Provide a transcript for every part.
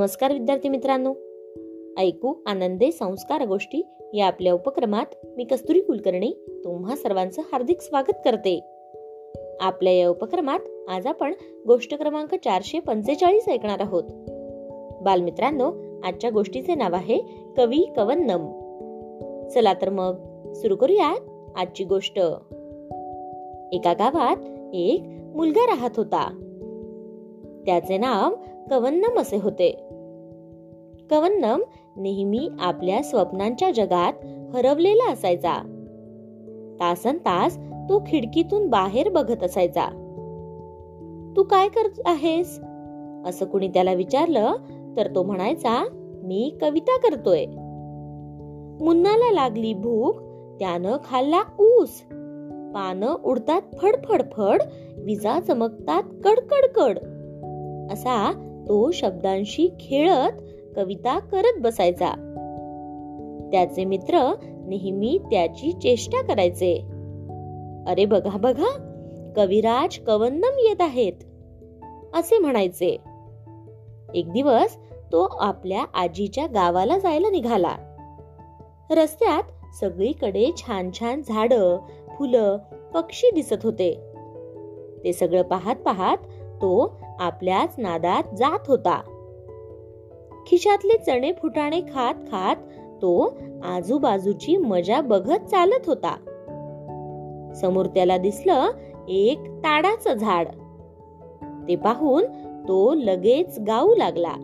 नमस्कार विद्यार्थी मित्रांनो. ऐकू आनंदे संस्कार गोष्टी या आपल्या उपक्रमात मी कस्तुरी कुलकर्णी तुम्हा सर्वांचं हार्दिक स्वागत करते. आपल्या या उपक्रमात आज आपण गोष्ट क्रमांक चारशे पंचेचाळीस ऐकणार आहोत. बालमित्रांनो आजच्या गोष्टीचे नाव आहे कवी कवन्नम चला तर मग सुरू करूयात आजची गोष्ट. एका गावात एक मुलगा राहत होता. त्याचे नाव कवन्नम असे होते. कवन्नम नेहमी आपल्या स्वप्नांच्या जगात हरवलेला असायचा. तासन तास तो खिडकीतून बाहेर बघत असायचा. तू काय करत आहेस? असं कुणी त्याला विचारलं तर तो म्हणायचा मी कविता करतोय. मुन्नाला लागली भूक त्यानं खाल्ला ऊस. पानं उडतात फडफडफड विजा चमकतात कडकडकड. असा तो शब्दांशी खेळत कविता करत बसायचा. त्याचे मित्र नेहमी त्याची चेष्टा करायचे. अरे बघा बघा कविराज कवन्नम येत आहेत असे म्हणायचे. एक दिवस तो आपल्या आजीच्या गावाला जायला निघाला. रस्त्यात सगळीकडे छान छान झाड फुलं पक्षी दिसत होते. ते सगळं पाहत पाहत तो आपल्याच नादात जात होता. खिशातले चणे फुटाणे खात खात तो आजूबाजूची मजा बघत चालत होता. समोर त्याला दिसलं एक ताडाचं झाड. ते पाहून तो लगेच गाऊ लागला.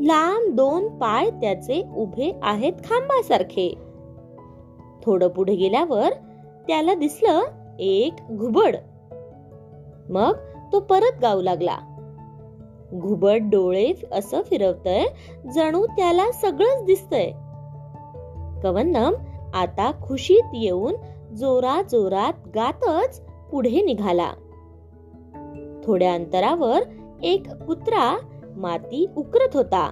लांब दोन पाय त्याचे उभे आहेत खांबासारखे. थोडं पुढे गेल्यावर त्याला दिसलं एक घुबड. मग तो परत गाऊ लागला. घुबड डोळे असं फिरवतय जणू त्याला सगळंच दिसतय. कवन्नम आता खुशीत येऊन जोरा जोरात गातच पुढे निघाला. थोड्या अंतरावर एक कुत्रा माती उकरत होता.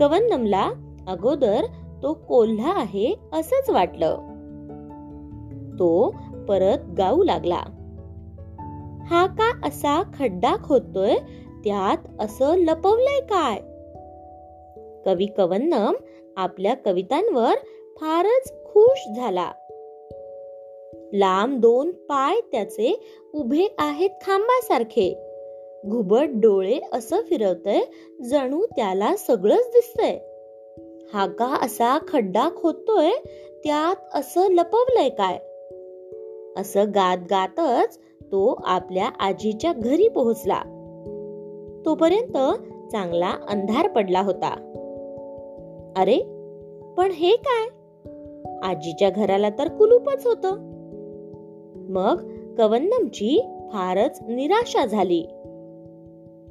कवन्नमला अगोदर तो कोल्हा आहे असंच वाटलं. तो परत गाऊ लागला. हा का असा खड्डा खोदतोय? त्यात असं लपवलंय काय? कवी कवन्नम आपल्या कवितांवर फारच खुश झाला. लांब दोन पाय त्याचे उभे आहेत खांबासारखे. घुबट डोळे असं फिरवतय जणू त्याला सगळंच दिसतंय. हा का असा खड्डा खोदतोय? त्यात असं लपवलंय काय? असं गात गातच तो आपल्या आजीच्या घरी पोहोचला. तोपर्यंत चांगला अंधार पडला होता. अरे पण हे काय? आजीच्या घराला तर कुलूपच होत. मग कवन्नमची फारच निराशा झाली.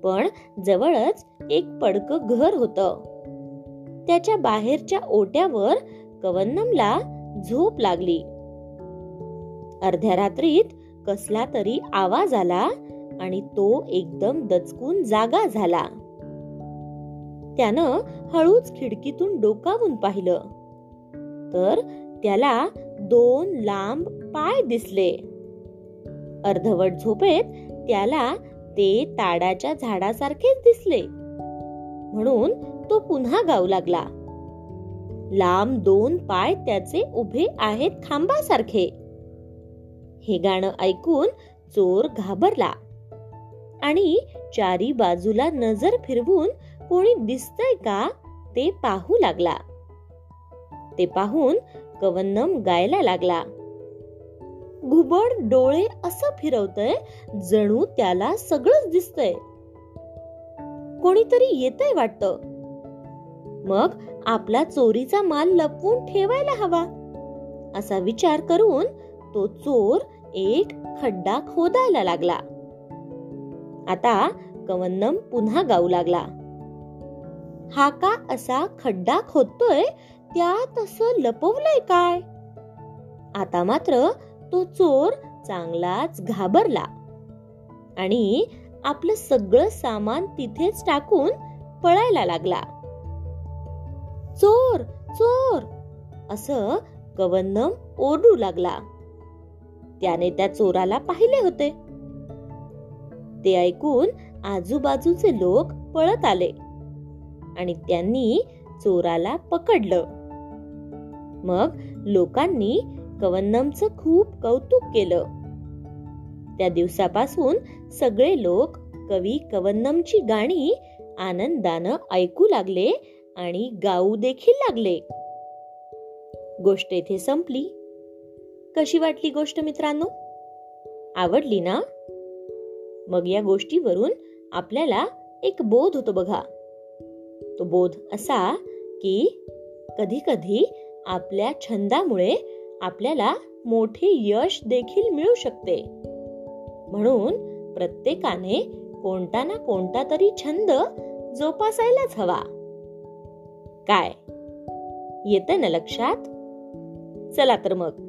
पण जवळच एक पडक घर होत. त्याच्या बाहेरच्या ओट्यावर कवन्नमला झोप लागली. अर्ध्या रात्रीत कसला तरी आवाज आला आणि तो एकदम दचकून जागा झाला. त्यानं हळूच खिडकीतून डोकावून पाहिलं. तर त्याला दोन लांब पाय दिसले. अर्धवट झोपेत त्याला ते ताडाच्या झाडासारखेच दिसले. म्हणून तो पुन्हा गाऊ लागला. लांब दोन पाय त्याचे उभे आहेत खांबासारखे. हे गाणं ऐकून चोर घाबरला. आणि चारी बाजूला नजर फिरवून कोणी दिसतय का ते पाहू लागला. ते पाहून कवन्नम गायला लागला. घुबड डोळे असं फिरवतय जणू त्याला सगळंच दिसतंय. कोणीतरी येतय वाटत. मग आपला चोरीचा माल लपवून ठेवायला हवा असा विचार करून तो चोर एक खड्डा खोदायला लागला. आता कवन्नम पुन्हा गाऊ लागला. हा का असा खड्डा खोदतोय? त्यात असं लपवलंय काय? आता मात्र तो चोर चांगलाच घाबरला. आणि आपलं सगळं सामान तिथेच टाकून पळायला लागला. चोर चोर! असं कवन्नम ओरडू लागला. त्याने त्या चोराला पाहिले होते. ते ऐकून आजूबाजूचे लोक पळत आले आणि त्यांनी चोराला पकडलं. मग लोकांनी कवन्नमचं खूप कौतुक केलं. त्या दिवसापासून सगळे लोक कवी कवन्नमची गाणी आनंदानं ऐकू लागले आणि गाऊ देखील लागले. गोष्ट इथे संपली. कशी वाटली गोष्ट मित्रांनो? आवडली ना? मग या गोष्टीवरून आपल्याला एक बोध होतो बघा. तो बोध असा की कधी कधी आपल्या छंदामुळे आपल्याला मोठे यश देखील मिळू शकते. म्हणून प्रत्येकाने कोणता ना कोणता तरी छंद जोपासायलाच हवा. काय? येत ना लक्षात? चला तर मग.